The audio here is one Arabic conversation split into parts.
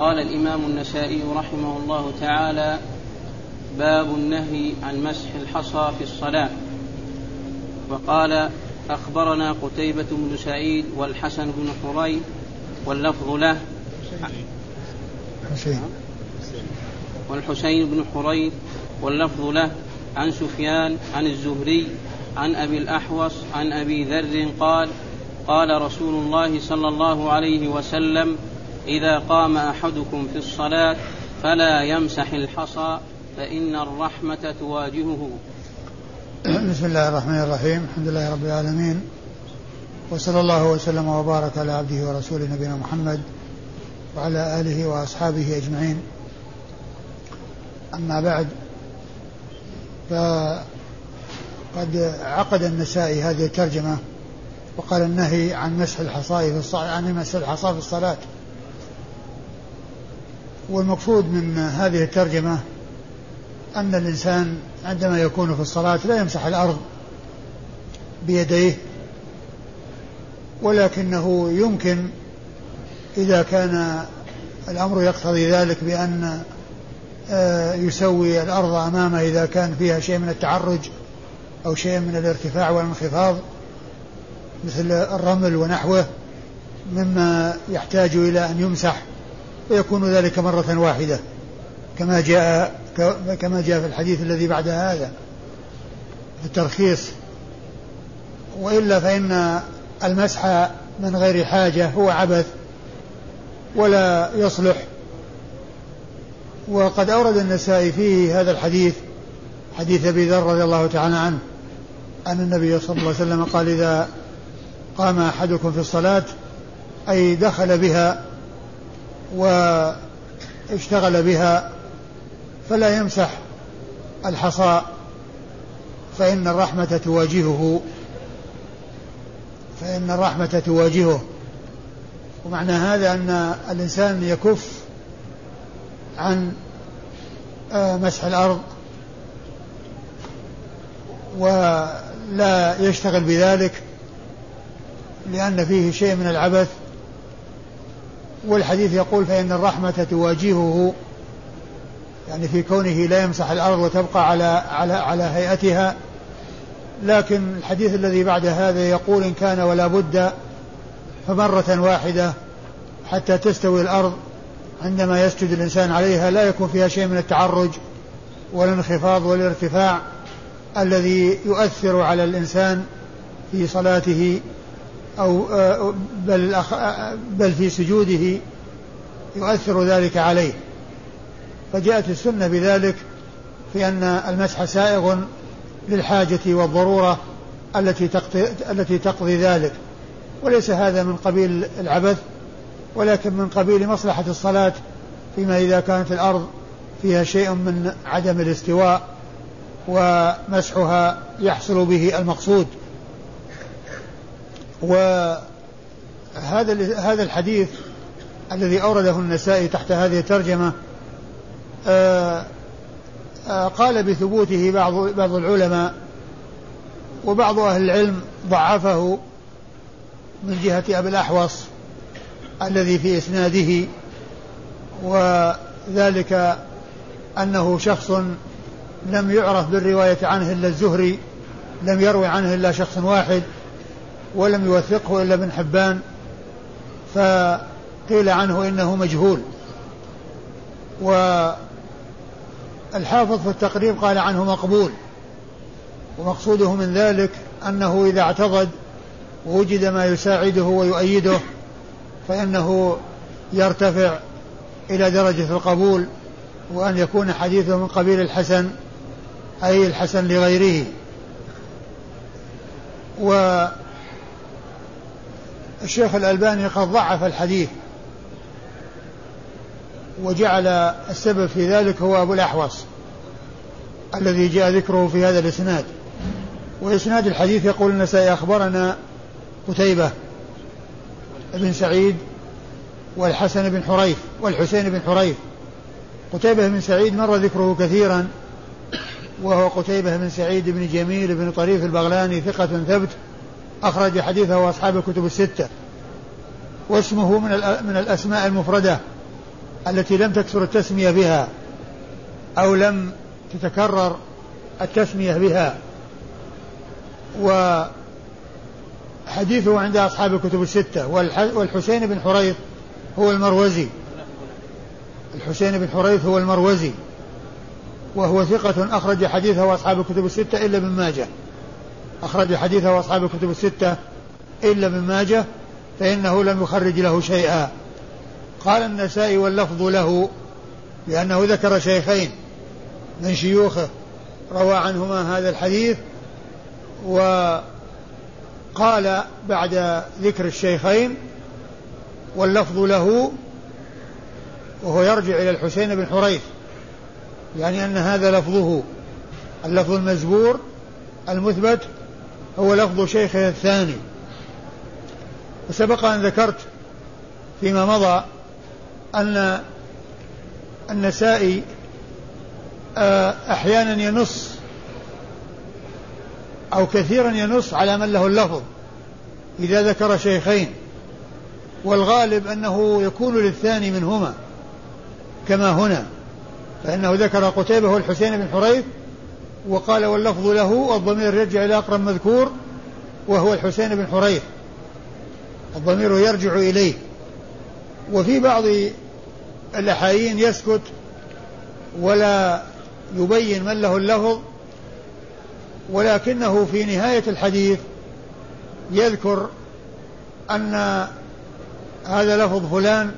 قال الإمام النسائي رحمه الله تعالى باب النهي عن مسح الحصى في الصلاة. وقال أخبرنا قتيبة بن سعيد والحسن بن حري واللفظ له. حسين. والحسين بن حريث واللفظ له. عن سفيان عن الزهري عن أبي الأحوص عن أبي ذر قال قال رسول الله صلى الله عليه وسلم إذا قام أحدكم في الصلاة فلا يمسح الحصى فإن الرحمة تواجهه. بسم الله الرحمن الرحيم. الحمد لله رب العالمين. وصلى الله وسلم وبارك على عبده ورسوله نبينا محمد وعلى آله وأصحابه أجمعين. أما بعد فقد عقد النسائي هذه الترجمة وقال النهي عن مسح الحصاء في عن مسح الحصاء في الصلاة. والمقصود من هذه الترجمة أن الإنسان عندما يكون في الصلاة لا يمسح الأرض بيديه ولكنه يمكن إذا كان الأمر يقتضي ذلك بأن آه، يسوي الأرض أمامه إذا كان فيها شيء من التعرج أو شيء من الارتفاع والانخفاض مثل الرمل ونحوه مما يحتاج إلى أن يمسح ويكون ذلك مرة واحدة كما جاء كما جاء في الحديث الذي بعد هذا في الترخيص. وإلا فإن المسح من غير حاجة هو عبث ولا يصلح. وقد أورد النسائي فيه هذا الحديث حديث أبي ذر رضي الله تعالى عنه أن النبي صلى الله عليه وسلم قال إذا قام أحدكم في الصلاة أي دخل بها واشتغل بها فلا يمسح الحصى فإن الرحمة تواجهه فإن الرحمة تواجهه. ومعنى هذا أن الإنسان يكف عن آه، مسح الأرض ولا يشتغل بذلك لأن فيه شيء من العبث والحديث يقول فإن الرحمة تواجهه يعني في كونه لا يمسح الأرض وتبقى على على على هيئتها. لكن الحديث الذي بعد هذا يقول إن كان ولا بد فمرة واحدة حتى تستوي الأرض عندما يسجد الإنسان عليها لا يكون فيها شيء من التعرج والانخفاض والارتفاع الذي يؤثر على الإنسان في صلاته أو آه، بل, بل في سجوده يؤثر ذلك عليه. فجاءت السنة بذلك في أن المسح سائغ للحاجة والضرورة التي تقضي, التي تقضي ذلك. وليس هذا من قبيل العبث ولكن من قبيل مصلحة الصلاة فيما إذا كانت الأرض فيها شيء من عدم الاستواء ومسحها يحصل به المقصود. وهذا هذا الحديث الذي أورده النسائي تحت هذه الترجمة آه، آه، قال بثبوته بعض بعض العلماء وبعض أهل العلم ضعفه من جهة أبي الأحوص الذي في إسناده وذلك أنه شخص لم يعرف بالرواية عنه إلا الزهري لم يروي عنه إلا شخص واحد. ولم يوثقه إلا ابن حبان فقيل عنه إنه مجهول. والحافظ في التقريب قال عنه مقبول ومقصوده من ذلك أنه إذا اعتضد ووجد ما يساعده ويؤيده فإنه يرتفع إلى درجة القبول وأن يكون حديثه من قبيل الحسن أي الحسن لغيره. والشيخ الألباني قد ضعف الحديث وجعل السبب في ذلك هو أبو الأحوص الذي جاء ذكره في هذا الإسناد. وإسناد الحديث يقول النسائي أخبرنا قتيبة بن سعيد والحسن بن حريث والحسين بن حريث. قتيبة بن سعيد مر ذكره كثيرا وهو قتيبة بن سعيد بن جميل بن طريف البغلاني ثقة ثبت أخرج حديثه أصحاب الكتب الستة. واسمه من من الأسماء المفردة التي لم تكثر التسمية بها أو لم تتكرر التسمية بها. وحديثه عند أصحاب الكتب الستة. والحسين بن حريث هو المروزي. الحسين بن حريث هو المروزي. وهو ثقة أخرج حديثه أصحاب الكتب الستة إلا ابن ماجه. أخرج حديثه أصحاب الكتب الستة إلا ابن ماجه فإنه لم يخرج له شيئا. قال النسائي واللفظ له لأنه ذكر شيخين من شيوخه. روى عنهما هذا الحديث وقال بعد ذكر الشيخين واللفظ له وهو يرجع إلى الحسين بن حريث يعني أن هذا لفظه اللفظ المزبور المثبت هو لفظ شيخه الثاني. وسبق أن ذكرت فيما مضى أن النسائي آه، أحيانا ينص أو كثيرا ينص على من له اللفظ إذا ذكر شيخين. والغالب أنه يكون للثاني منهما كما هنا فإنه ذكر قتيبة والحسين بن حريث وقال واللفظ له والضمير يرجع إلى أقرب مذكور وهو الحسين بن حريث. الضمير يرجع إليه. وفي بعض الأحايين يسكت ولا يبين من له اللفظ ولكنه في نهاية الحديث يذكر أن هذا لفظ فلان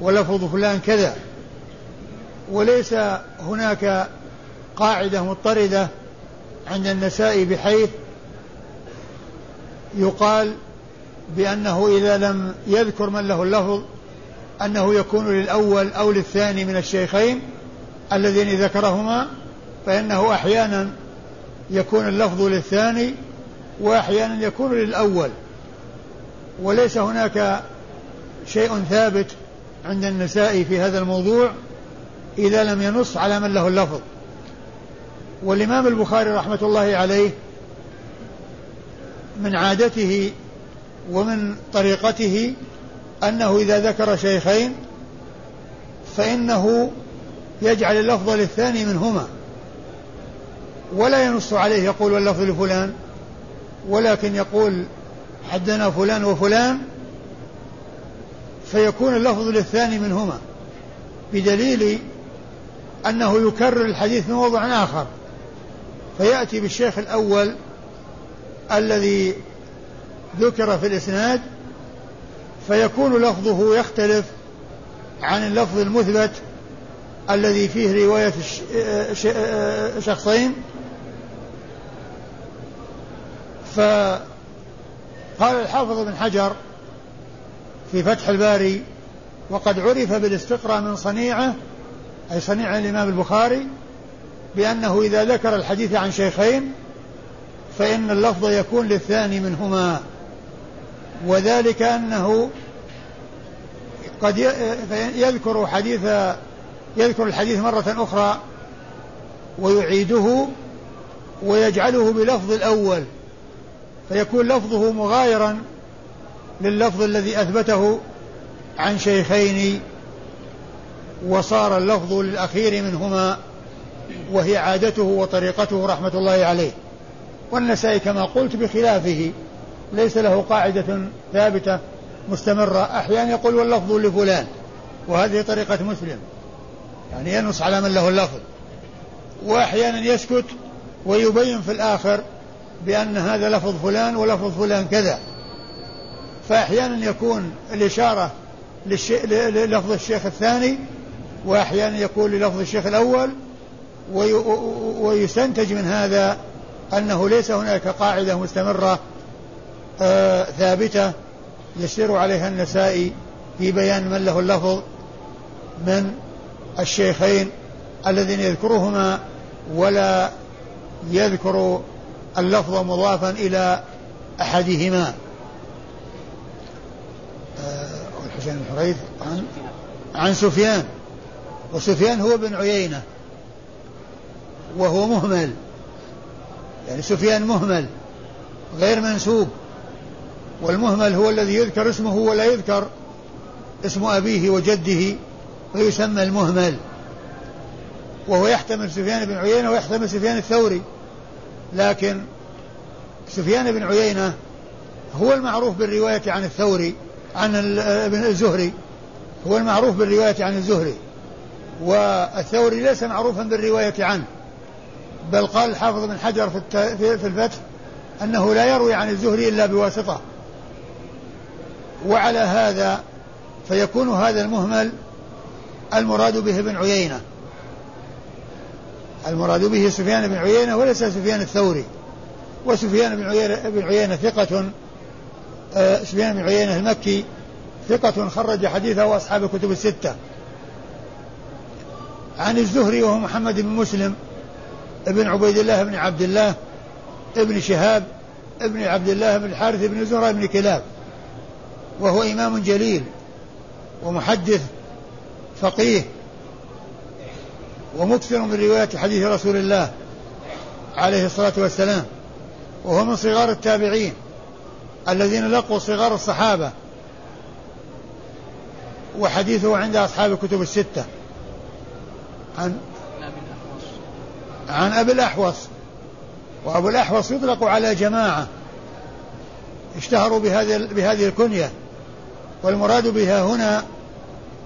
ولفظ فلان كذا وليس هناك قاعدة مضطردة عند النساء بحيث يقال بأنه إذا لم يذكر من له اللفظ أنه يكون للأول أو للثاني من الشيخين اللذين ذكرهما فإنه أحيانا يكون اللفظ للثاني وأحيانا يكون للأول. وليس هناك شيء ثابت عند النساء في هذا الموضوع إذا لم ينص على من له اللفظ. والإمام البخاري رحمة الله عليه من عادته ومن طريقته أنه إذا ذكر شيخين فإنه يجعل اللفظ للثاني منهما. ولا ينص عليه يقول واللفظ لفلان ولكن يقول حدنا فلان وفلان فيكون اللفظ للثاني منهما بدليل أنه يكرر الحديث من موضع آخر. فيأتي بالشيخ الأول الذي ذكر في الإسناد فيكون لفظه يختلف عن اللفظ المثبت الذي فيه رواية شخصين. فقال الحافظ بن حجر في فتح الباري وقد عرف بالاستقراء من صنيعة أي صنيع الإمام البخاري بأنه إذا ذكر الحديث عن شيخين فإن اللفظ يكون للثاني منهما. وذلك أنه قد يذكر حديث يذكر الحديث مرة أخرى ويعيده ويجعله بلفظ الأول فيكون لفظه مغايرا لللفظ الذي أثبته عن شيخين وصار اللفظ للأخير منهما. وهي عادته وطريقته رحمة الله عليه. والنسائي كما قلت بخلافه ليس له قاعدة ثابتة مستمرة. أحيانا يقول واللفظ لفلان وهذه طريقة مسلم. يعني ينص على من له اللفظ. وأحيانا يسكت ويبين في الآخر بأن هذا لفظ فلان ولفظ فلان كذا. فأحيانا يكون الإشارة للفظ الشيخ الثاني وأحيانا يكون للفظ الشيخ الأول ويستنتج من هذا أنه ليس هناك قاعدة مستمرة آه ثابتة يسير عليها النسائي في بيان من له اللفظ من الشيخين الذين يذكرهما ولا يذكر اللفظ مضافا إلى أحدهما. آه الحسين بن حريث عن عن سفيان. وسفيان هو بن عيينة. وهو مهمل. يعني سفيان مهمل غير منسوب. والمهمل هو الذي يذكر اسمه ولا يذكر اسم أبيه وجده ويسمى المهمل. وهو يحتمل سفيان بن عيينة ويحتمل سفيان الثوري. لكن سفيان بن عيينة هو المعروف بالرواية عن الثوري عن ابن الزهري. هو المعروف بالرواية عن الزهري. والثوري ليس معروفا بالرواية عنه. بل قال الحافظ بن حجر في في الفتح أنه لا يروي عن الزهري إلا بواسطة. وعلى هذا فيكون هذا المهمل المراد به ابن عيينة. المراد به سفيان بن عيينة وليس سفيان الثوري. وسفيان بن عيينة, بن عيينة ثقة آه، سفيان بن عيينة المكي ثقة خرج حديثه أصحاب الكتب الستة. عن الزهري وهو محمد بن مسلم ابن عبيد الله بن عبد الله ابن شهاب ابن عبد الله بن الحارث بن زهرة بن كلاب وهو إمام جليل ومحدث فقيه ومكثر من رواية حديث رسول الله عليه الصلاة والسلام وهو من صغار التابعين الذين لقوا صغار الصحابة وحديثه عند أصحاب الكتب الستة. عن عن أبي الأحوص. وأبو الأحوص يطلق على جماعة اشتهروا بهذه بهذه الكنية. والمراد بها هنا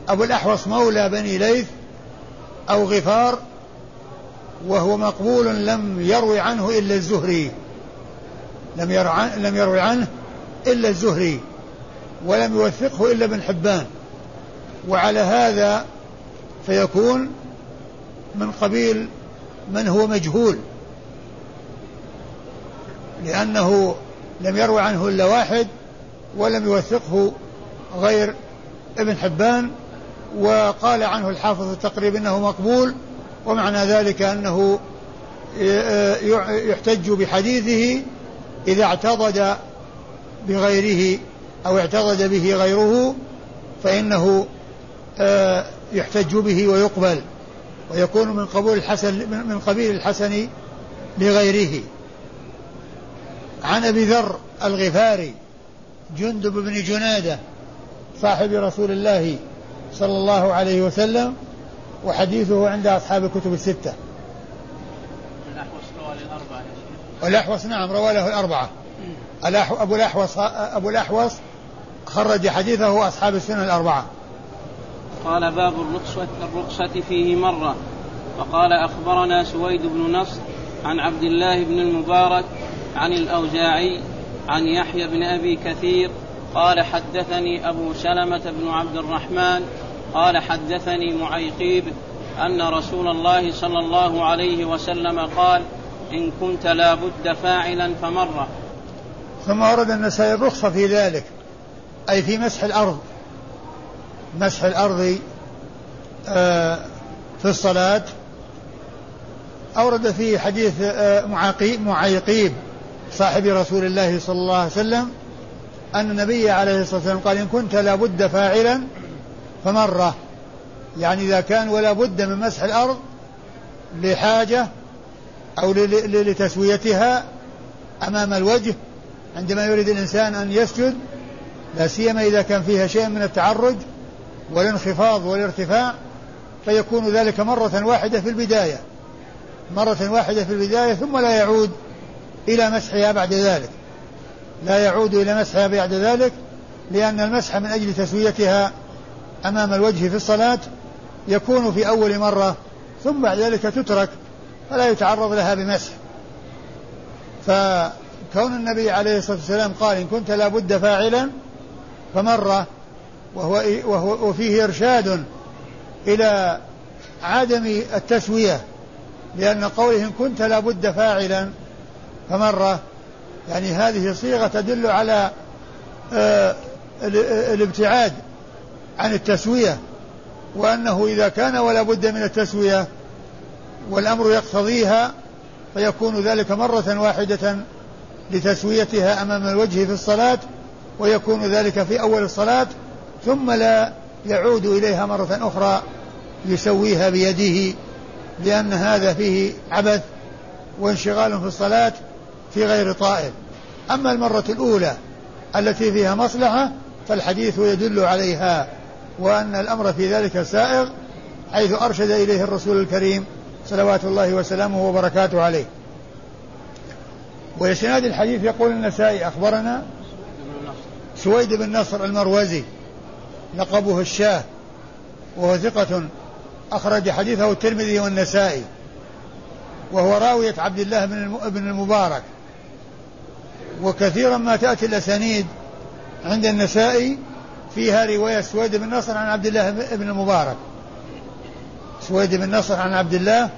أبو الأحوص مولى بني ليث أو غفار وهو مقبول لم يروي عنه إلا الزهري. لم لم يروي عنه إلا الزهري ولم يوثقه إلا ابن حبان. وعلى هذا فيكون من قبيل من هو مجهول؟ لأنه لم يروي عنه إلا واحد ولم يوثقه غير ابن حبان وقال عنه الحافظ التقريب إنه مقبول ومعنى ذلك أنه يحتج بحديثه إذا اعتضد بغيره أو اعتضد به غيره فإنه يحتج به ويقبل. ويكون من قبول الحسن من قبيل الحسن لغيره. عن أبي ذر الغفاري جندب بن جنادة صاحب رسول الله صلى الله عليه وسلم وحديثه عند أصحاب الكتب الستة. الأحوص رواه الأربعة الأحوص نعم رواه له الأربعة أبو الأحوص أبو الأحوص خرج حديثه أصحاب السنة الأربعة. قال باب الرخصة الرخصة فيه مرة. وقال أخبرنا سويد بن نصر عن عبد الله بن المبارك عن الأوزاعي عن يحيى بن أبي كثير قال حدثني أبو سلمة بن عبد الرحمن قال حدثني معيقيب أن رسول الله صلى الله عليه وسلم قال إن كنت لا بد فاعلا فمرة. ثم ورد النسائي الرخصة في ذلك أي في مسح الأرض. مسح الأرض آه، في الصلاة. أورد فيه حديث آه، معيقيب صاحب رسول الله صلى الله عليه وسلم أن النبي عليه الصلاة والسلام قال إن كنت لابد فاعلا فمرة. يعني إذا كان ولا بد من مسح الأرض لحاجة أو لتسويتها أمام الوجه عندما يريد الإنسان أن يسجد لا سيما إذا كان فيها شيء من التعرج والانخفاض والارتفاع فيكون ذلك مرة واحدة في البداية. مرة واحدة في البداية ثم لا يعود إلى مسحها بعد ذلك. لا يعود إلى مسحها بعد ذلك لأن المسح من أجل تسويتها أمام الوجه في الصلاة يكون في أول مرة ثم بعد ذلك تترك فلا يتعرض لها بمسح. فكون النبي عليه الصلاة والسلام قال إن كنت لابد فاعلا فمرة وهو, وهو وفيه إرشاد إلى عدم التسوية لأن قوله إن كنت لابد فاعلا فمرة يعني هذه صيغة تدل على آه، الابتعاد عن التسوية وأنه إذا كان ولا بد من التسوية والأمر يقتضيها فيكون ذلك مرة واحدة لتسويتها أمام الوجه في الصلاة ويكون ذلك في أول الصلاة ثم لا يعود إليها مرة أخرى يسويها بيده لأن هذا فيه عبث وانشغال في الصلاة في غير طائل أما المرة الأولى التي فيها مصلحة فالحديث يدل عليها وأن الأمر في ذلك سائغ حيث أرشد إليه الرسول الكريم صلوات الله وسلامه وبركاته عليه. وإسناد الحديث يقول النسائي أخبرنا سويد بن نصر المروزي. لقبه الشاه وهو ثقة أخرج حديثه الترمذي والنسائي وهو راوية عبد الله بن المبارك. وكثيرا ما تأتي الأسانيد عند النسائي فيها رواية سويد بن نصر عن عبد الله بن المبارك. سويد بن نصر عن عبد الله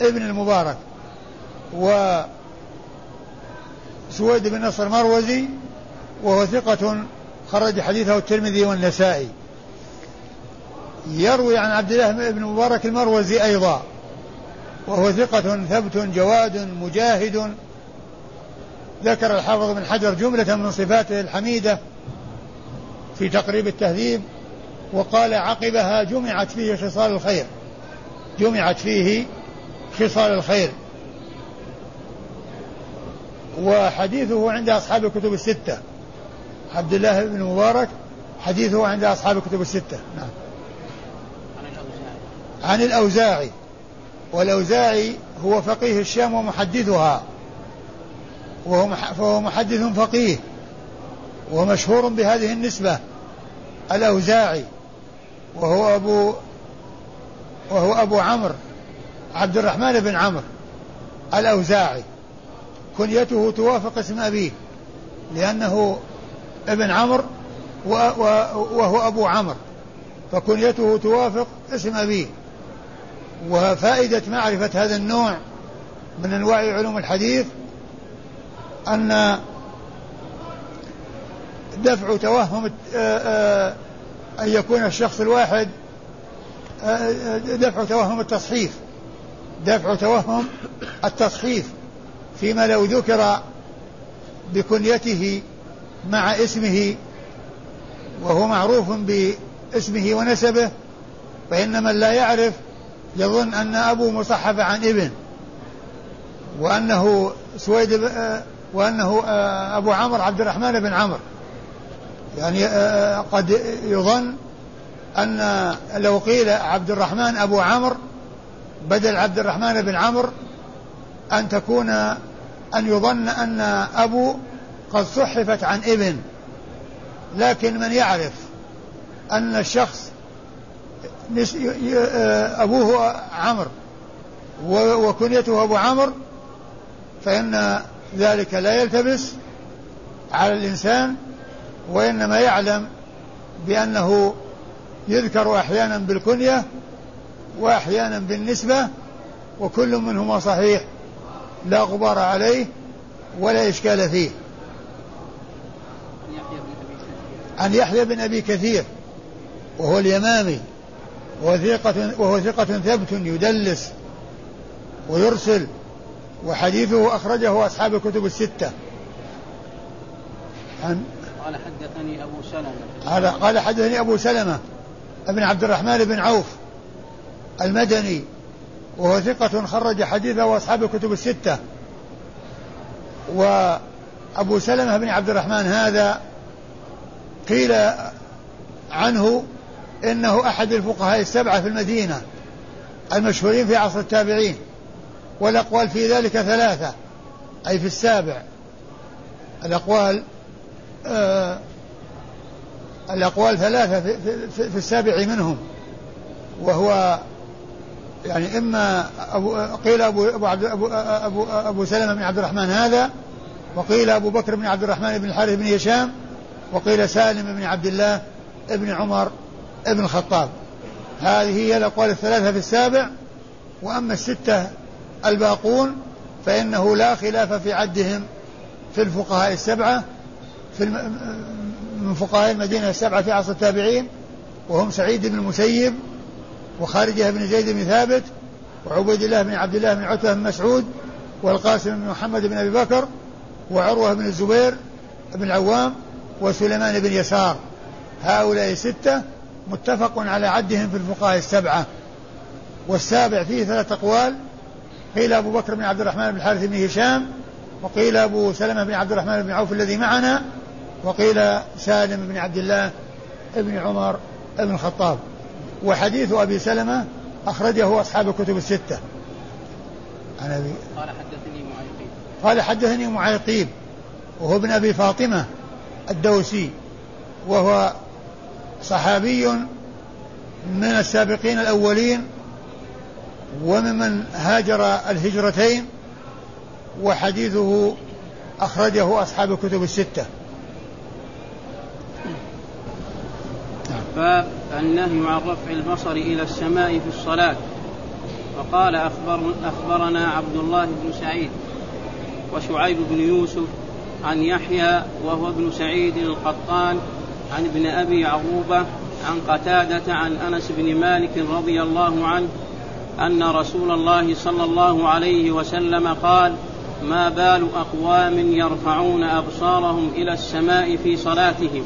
ابن المبارك. و سويد بن نصر مروزي وهو ثقة خرج حديثه الترمذي والنسائي. يروي عن عبد الله بن المبارك المروزي أيضا. وهو ثقة ثبت جواد مجاهد. ذكر الحافظ بن حجر جملة من صفاته الحميدة في تقريب التهذيب وقال عقبها جمعت فيه خصال الخير. جمعت فيه خصال الخير. وحديثه عند أصحاب الكتب الستة. عبد الله بن مبارك حديثه عند أصحاب الكتب الستة. نعم. عن الأوزاعي. والأوزاعي هو فقيه الشام ومحدثها. وهو فهو محدث فقيه. ومشهور بهذه النسبة. الأوزاعي. وهو أبو وهو أبو عمرو عبد الرحمن بن عمرو. الأوزاعي. كنيته توافق اسم أبيه. لأنه ابن عمرو وهو أبو عمرو فكنيته توافق اسم أبيه. وفائدة معرفة هذا النوع من أنواع علوم الحديث أن دفع توهم آه، آه، أن يكون الشخص الواحد آه، دفع توهم التصحيف. دفع توهم التصحيف فيما لو ذكر بكنيته مع اسمه وهو معروف باسمه ونسبه فإن من لا يعرف يظن أن أبو مصحف عن ابن وأنه سويد وأنه أبو عمرو عبد الرحمن بن عمرو. يعني قد يظن أن لو قيل عبد الرحمن أبو عمرو بدل عبد الرحمن بن عمرو أن تكون أن يظن أن أبو قد صحفت عن ابن لكن من يعرف أن الشخص أبوه عمرو وكنيته أبو عمرو فإن ذلك لا يلتبس على الإنسان وإنما يعلم بأنه يذكر أحيانا بالكنية وأحيانا بالنسبة وكل منهما صحيح لا غبار عليه ولا إشكال فيه. عن يحيى بن أبي كثير وهو اليمامي وهو ثقة, وهو ثقة ثبت يدلس ويرسل وحديثه أخرجه أصحاب الكتب الستة. عن قال حدثني أبو سلمة. قال قال حدثني أبو سلمة ابن عبد الرحمن بن عوف المدني وهو ثقة خرج حديثه أصحاب الكتب الستة. وأبو سلمة بن عبد الرحمن هذا قيل عنه إنه أحد الفقهاء السبعة في المدينة المشهورين في عصر التابعين والأقوال في ذلك ثلاثة أي في السابع. الأقوال آه الأقوال ثلاثة في, في, في السابع منهم وهو يعني إما أبو قيل أبو أبو, عبد أبو, أبو, أبو سلمة بن عبد الرحمن هذا وقيل أبو بكر بن عبد الرحمن بن الحارث بن هشام وقيل سالم بن عبد الله بن عمر بن الخطاب. هذه هي الأقوال الثلاثة في السابع وأما الستة الباقون فإنه لا خلاف في عدهم في الفقهاء السبعة في الم... من فقهاء المدينة السبعة في عصر التابعين وهم سعيد بن المسيب وخارجة بن زيد بن ثابت وعبيد الله بن عبد الله بن عتبة بن مسعود والقاسم بن محمد بن أبي بكر وعروة بن الزبير بن العوام وسليمان بن يسار. هؤلاء ستة متفق على عدهم في الفقهاء السبعة. والسابع فيه ثلاثة أقوال. قيل أبو بكر بن عبد الرحمن بن الحارث بن هشام وقيل أبو سلمة بن عبد الرحمن بن عوف الذي معنا وقيل سالم بن عبد الله بن عمر بن الخطاب. وحديث أبي سلمة أخرجه أصحاب الكتب الستة. عن أبي قال حدثني معيقيب قال حدثني معيقيب وهو ابن أبي فاطمة. الدوسي وهو صحابي من السابقين الأولين وممن هاجر الهجرتين وحديثه أخرجه أصحاب الكتب الستة. باب النهي عن رفع البصر إلى السماء في الصلاة. وقال أخبر أخبرنا عبد الله بن سعيد وشعيب بن يوسف عن يحيى وهو ابن سعيد القطان عن ابن أبي عروبة عن قتادة عن أنس بن مالك رضي الله عنه أن رسول الله صلى الله عليه وسلم قال ما بال أقوام يرفعون أبصارهم إلى السماء في صلاتهم؟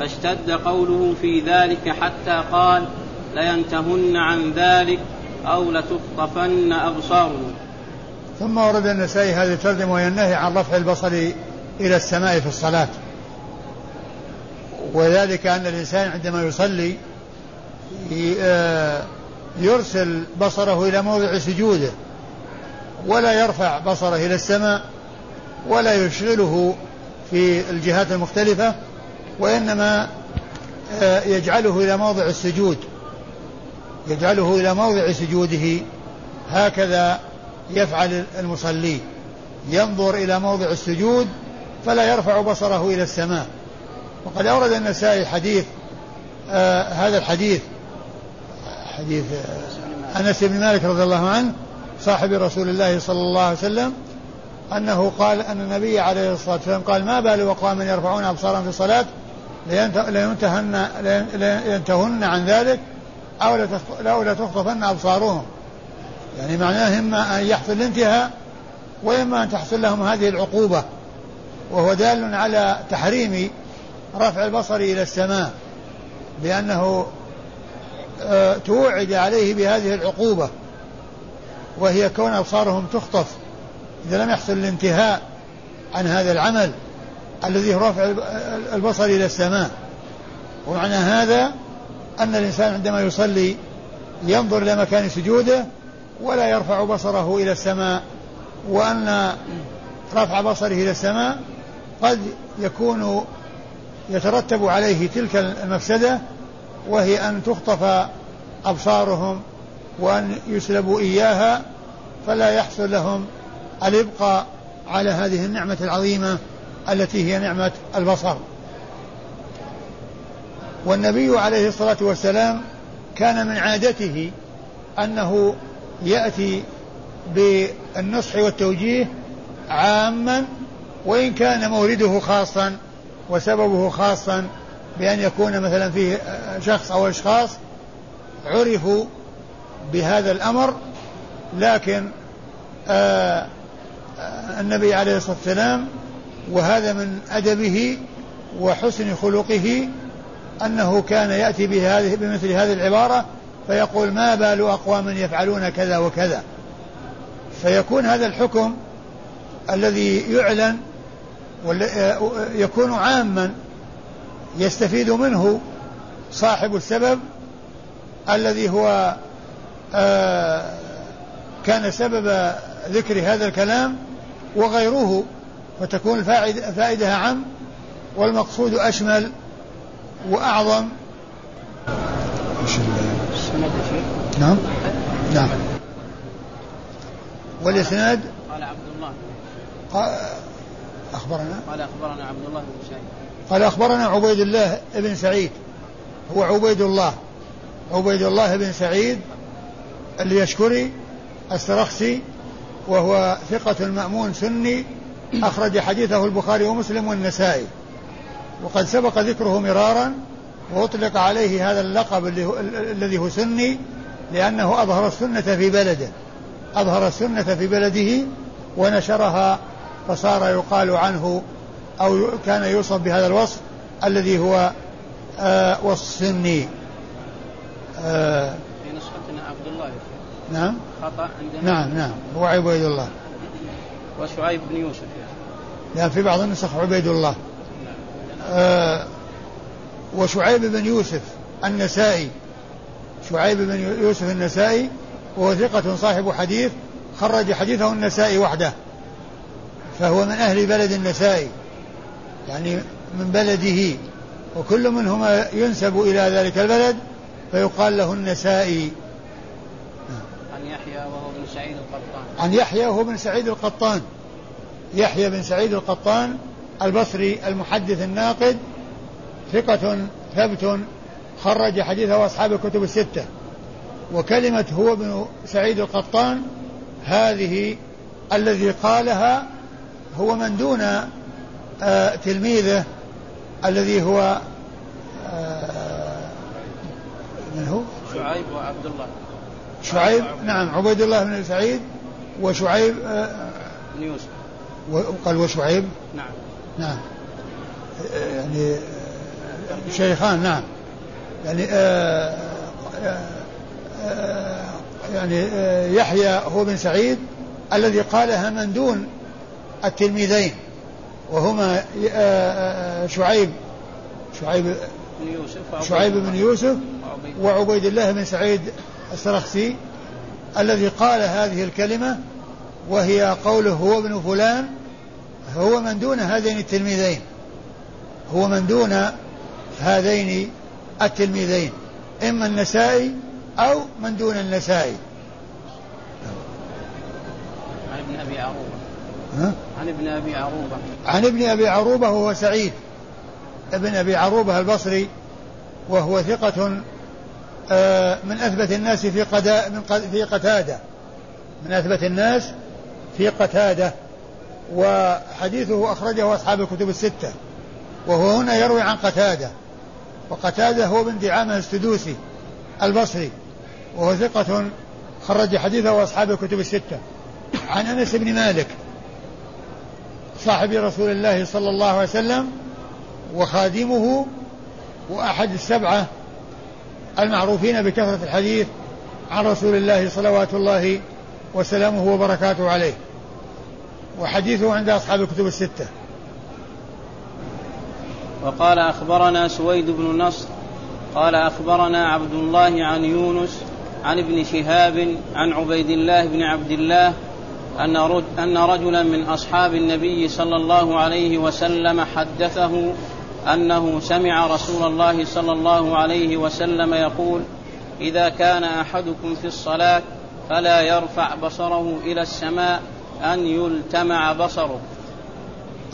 فاشتد قوله في ذلك حتى قال لينتهن عن ذلك أو لتخطفن أبصارهم. ثم ورد النسائي هذه الترجمة وهي النهي عن رفع البصر إلى السماء في الصلاة. وذلك أن الإنسان عندما يصلي آه، يرسل بصره إلى موضع سجوده ولا يرفع بصره إلى السماء ولا يشغله في الجهات المختلفة وإنما آه، يجعله إلى موضع السجود. يجعله إلى موضع سجوده. هكذا يفعل المصلي. ينظر إلى موضع السجود فلا يرفع بصره إلى السماء. وقد أورد النسائي حديث آه هذا الحديث حديث آه أنس بن مالك رضي الله عنه صاحب رسول الله صلى الله عليه وسلم أنه قال أن النبي عليه الصلاة والسلام قال ما بال أقوام يرفعون أبصارهم في الصلاة لينتهن لينتهن عن ذلك أو لا تخطفن أبصارهم. يعني معناه إما أن يحصل الانتهاء وإما أن تحصل لهم هذه العقوبة. وهو دال على تحريم رفع البصر إلى السماء لأنه آه، توعد عليه بهذه العقوبة وهي كون أبصارهم تخطف إذا لم يحصل الانتهاء عن هذا العمل الذي هو رفع البصر إلى السماء. ومعنى هذا أن الإنسان عندما يصلي ينظر إلى مكان سجوده ولا يرفع بصره إلى السماء وأن رفع بصره إلى السماء قد يكون يترتب عليه تلك المفسدة وهي أن تخطف أبصارهم وأن يسلبوا إياها فلا يحصل لهم الإبقاء على هذه النعمة العظيمة التي هي نعمة البصر. والنبي عليه الصلاة والسلام كان من عادته أنه يأتي بالنصح والتوجيه عاما وإن كان مورده خاصا وسببه خاصا بأن يكون مثلا فيه شخص أو أشخاص عرفوا بهذا الأمر لكن آه النبي عليه الصلاة والسلام وهذا من أدبه وحسن خلقه أنه كان يأتي بهذه بمثل هذه العبارة فيقول ما بال أقوام يفعلون كذا وكذا. فيكون هذا الحكم الذي يعلن يكون عاما يستفيد منه صاحب السبب الذي هو آه، كان سبب ذكر هذا الكلام وغيره فتكون الفائدة أعم والمقصود أشمل وأعظم. نعم. نعم. والإسناد؟ قال عبد الله. أخبرنا؟ قال أخبرنا عبد الله بن سعيد. قال أخبرنا عبيد الله بن سعيد. هو عبيد الله. عبيد الله بن سعيد اليشكري السرخسي وهو ثقة مأمون سني أخرج حديثه البخاري ومسلم والنسائي. وقد سبق ذكره مرارا وأطلق عليه هذا اللقب الذي هو سني لأنه أظهر السنة في بلده. أظهر السنة في بلده ونشرها فصار يقال عنه أو كان يوصف بهذا الوصف الذي هو آه وصف سني. آه في نسختنا عبد الله نعم؟ خطأ عندنا؟ نعم نعم. هو عبيد الله. وشعيب بن يوسف يعني. لا في بعض النسخ عبيد الله. آه وشعيب بن يوسف النسائي. شعيب بن يوسف النسائي وهو ثقة صاحب حديث خرج حديثه النسائي وحده. فهو من أهل بلد النسائي يعني من بلده. وكل منهما ينسب إلى ذلك البلد فيقال له النسائي. عن يحيى وهو بن سعيد القطان. عن يحيى وهو بن سعيد القطان. يحيى بن سعيد القطان البصري المحدث الناقد ثقة ثبت خرج حديثه أصحاب الكتب الستة. وكلمة هو بن سعيد القطان هذه الذي قالها هو من دون آه تلميذه الذي هو آه من هو؟ شعيب وعبد الله. شعيب؟ نعم عبيد الله بن سعيد وشعيب آه بن يوسف. وقال وشعيب؟ نعم. نعم. يعني شيخان نعم. يعني آه آه يعني يحيى هو بن سعيد الذي قالها من دون التلميذين وهما شعيب شعيب بن يوسف شعيب بن يوسف وعبيد الله. بن سعيد السرخسي الذي قال هذه الكلمة وهي قوله هو ابن فلان هو من دون هذين التلميذين هو من دون هذين التلميذين إما النسائي أو من دون النسائي. عن ابن أبي عروبة. ها؟ عن ابن أبي عروبة. عن ابن أبي عروبة وهو سعيد. ابن أبي عروبة البصري وهو ثقة آه، من أثبت الناس في قدا من في قتادة. من أثبت الناس في قتادة. وحديثه أخرجه أصحاب الكتب الستة. وهو هنا يروي عن قتادة. وقتادة هو بن دعامة السدوسي البصري. وهو ثقة خرج حديثه أصحاب الكتب الستة. عن أنس بن مالك صاحب رسول الله صلى الله عليه وسلم وخادمه وأحد السبعة المعروفين بكثرة الحديث عن رسول الله صلوات الله وسلامه وبركاته عليه. وحديثه عند أصحاب الكتب الستة. وقال أخبرنا سويد بن نصر قال أخبرنا عبد الله عن يونس عن ابن شهاب عن عبيد الله بن عبد الله أن أن رجلا من أصحاب النبي صلى الله عليه وسلم حدثه أنه سمع رسول الله صلى الله عليه وسلم يقول إذا كان أحدكم في الصلاة فلا يرفع بصره إلى السماء أن يلتمع بصره.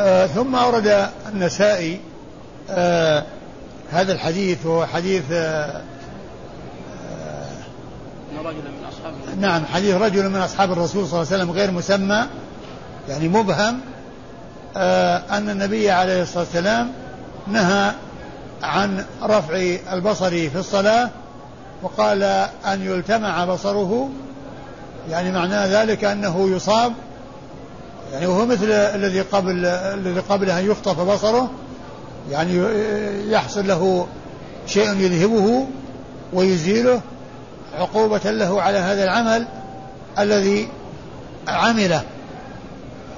آه ثم أورد النسائي آه هذا الحديث وهو حديث آه أصحاب نعم حديث رجل من أصحاب الرسول صلى الله عليه وسلم غير مسمى يعني مبهم آه أن النبي عليه الصلاة والسلام نهى عن رفع البصر في الصلاة وقال أن يلتمع بصره يعني معنى ذلك أنه يصاب يعني وهو مثل الذي قبل الذي قبل أن يخطف بصره يعني يحصل له شيء يذهبه ويزيله عقوبة له على هذا العمل الذي عمله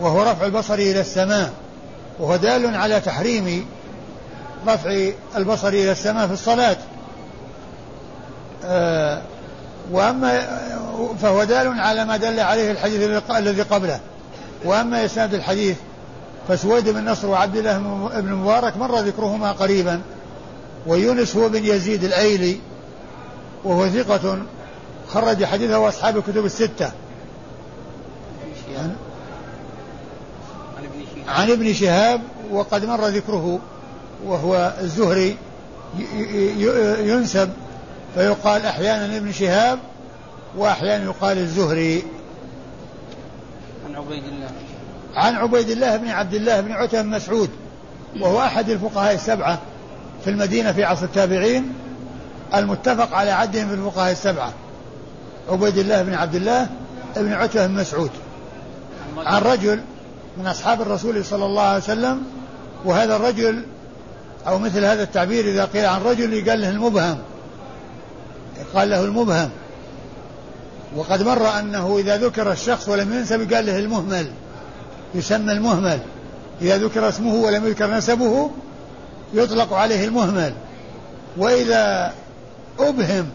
وهو رفع البصر إلى السماء وهو دال على تحريم رفع البصر إلى السماء في الصلاة. آه وأما فهو دال على ما دل عليه الحديث الذي قبله. وأما إسناد الحديث فسويد بن نصر وعبد الله بن مبارك مر ذكرهما قريبا ويونس هو بن يزيد الأيلي وهو ثقة خرج حديثه أصحاب الكتب الستة. عن ابن شهاب وقد مر ذكره وهو الزهري ينسب فيقال أحيانا ابن شهاب وأحيانا يقال الزهري. عن عبيد الله. عن عبيد الله بن عبد الله بن عتبة مسعود وهو أحد الفقهاء السبعة في المدينة في عصر التابعين المتفق على عدهم في الفقهاء السبعة. عبيد الله بن عبد الله بن عتبة بن مسعود. عن رجل من أصحاب الرسول صلى الله عليه وسلم وهذا الرجل أو مثل هذا التعبير إذا قيل عن رجل يقال له المبهم. قال له المبهم. وقد مر أنه إذا ذكر الشخص ولم ينسب قال له المهمل. يسمى المهمل. إذا ذكر اسمه ولم يذكر نسبه يطلق عليه المهمل. وإذا أبهم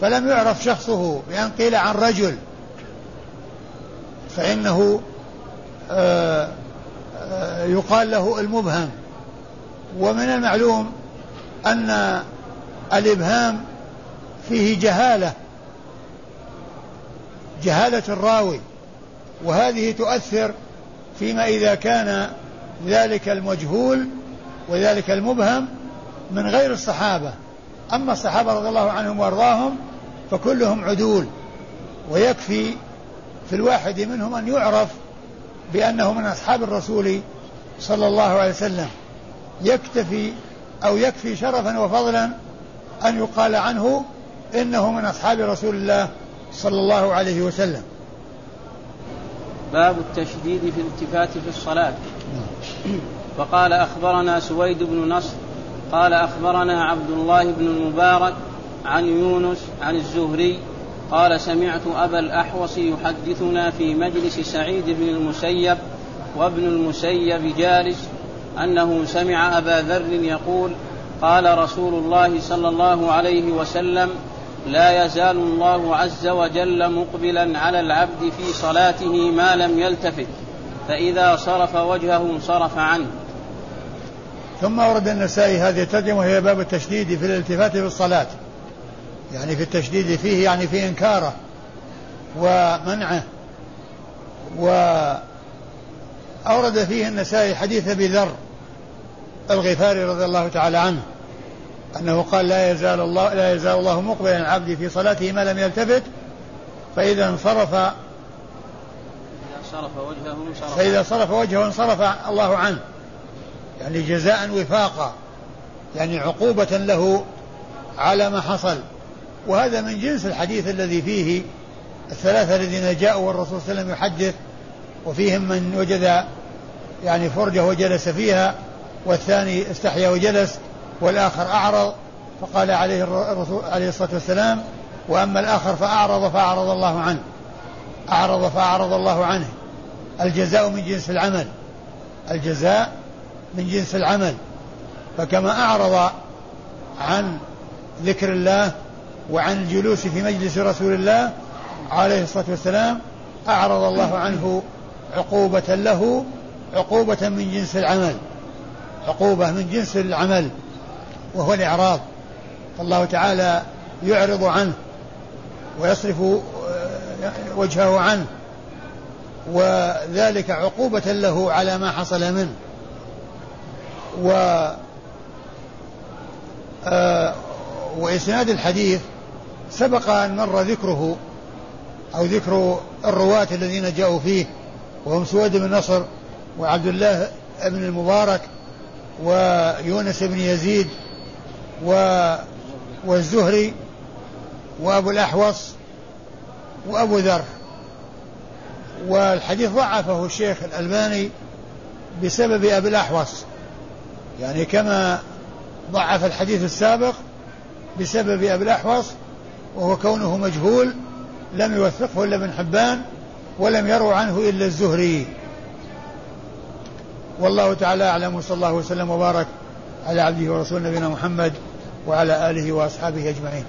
فلم يعرف شخصه بأن قيل عن رجل. فإنه آه، آه، يقال له المبهم. ومن المعلوم أن الإبهام فيه جهالة جهالة الراوي. وهذه تؤثر فيما إذا كان ذلك المجهول وذلك المبهم من غير الصحابة. أما الصحابة رضي الله عنهم وأرضاهم فكلهم عدول ويكفي في الواحد منهم أن يعرف بأنه من أصحاب الرسول صلى الله عليه وسلم. يكتفي أو يكفي شرفا وفضلا أن يقال عنه إنه من أصحاب رسول الله صلى الله عليه وسلم. باب التشديد في الالتفات في الصلاة. وقال أخبرنا سويد بن نصر قال أخبرنا عبد الله بن المبارك عن يونس عن الزهري قال سمعت أبا الأحوص يحدثنا في مجلس سعيد بن المسيب وابن المسيب جالس أنه سمع أبا ذر يقول قال رسول الله صلى الله عليه وسلم لا يزال الله عز وجل مقبلا على العبد في صلاته ما لم يلتفت فإذا صرف وجهه صرف عنه. ثم ورد النسائي هذه الترجمة وهي باب التشديد في الالتفات في الصلاة يعني في التشديد فيه يعني في إنكاره ومنعه. وأورد فيه النسائي حديث أبي ذر الغفاري رضي الله تعالى عنه أنه قال لا يزال الله لا يزال الله مقبلا العبد في صلاته ما لم يلتفت فإذا انصرف صرف وجهه انصرف فإذا صرف وجهه انصرف الله عنه. يعني جزاء وفاقا يعني عقوبة له على ما حصل. وهذا من جنس الحديث الذي فيه الثلاثة الذين جاءوا والرسول صلى الله عليه وسلم يحدث وفيهم من وجد يعني فرجة وجلس فيها والثاني استحيا وجلس والآخر أعرض فقال عليه الرسول عليه الصلاة والسلام وأما الآخر فأعرض فأعرض الله عنه. أعرض فأعرض الله عنه. الجزاء من جنس العمل. الجزاء من جنس العمل. فكما أعرض عن ذكر الله وعن الجلوس في مجلس رسول الله عليه الصلاة والسلام أعرض الله عنه عقوبة له عقوبة من جنس العمل. عقوبة من جنس العمل وهو الإعراض. فالله تعالى يعرض عنه ويصرف آه، وجهه عنه وذلك عقوبة له على ما حصل منه. و آه، وإسناد الحديث سبق أن مر ذكره أو ذكر الرواة الذين جاءوا فيه وهم سويد بن نصر وعبد الله بن المبارك ويونس بن يزيد و والزهري وأبو الأحوص وأبو ذر. والحديث ضعفه الشيخ الألباني بسبب أبي الأحوص. يعني كما ضعف الحديث السابق بسبب أبي الأحوص وهو كونه مجهول لم يوثقه إلا ابن حبان ولم يروا عنه إلا الزهري. والله تعالى أعلم وصلى الله وسلم وبارك على عبده ورسوله نبينا محمد وعلى آله وأصحابه أجمعين.